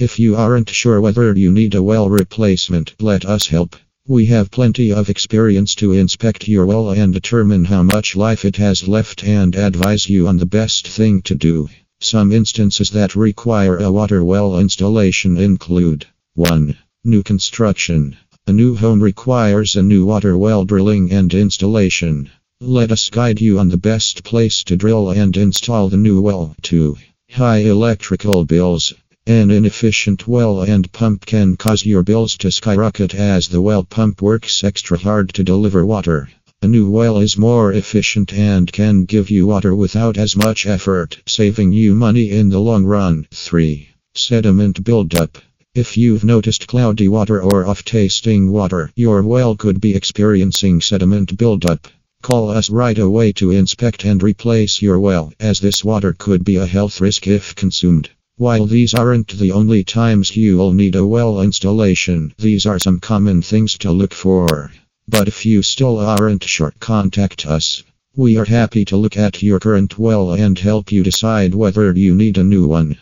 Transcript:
If you aren't sure whether you need a well replacement, let us help. We have plenty of experience to inspect your well and determine how much life it has left and advise you on the best thing to do. Some instances that require a water well installation include 1. New construction. A new home requires a new water well drilling and installation. Let us guide you on the best place to drill and install the new well. 2. High electrical bills. An inefficient well and pump can cause your bills to skyrocket as the well pump works extra hard to deliver water. A new well is more efficient and can give you water without as much effort, saving you money in the long run. 3. Sediment buildup. If you've noticed cloudy water or off tasting water, your well could be experiencing sediment buildup. Call us right away to inspect and replace your well, as this water could be a health risk if consumed. While these aren't the only times you'll need a well installation, these are some common things to look for. But if you still aren't sure, contact us. We are happy to look at your current well and help you decide whether you need a new one.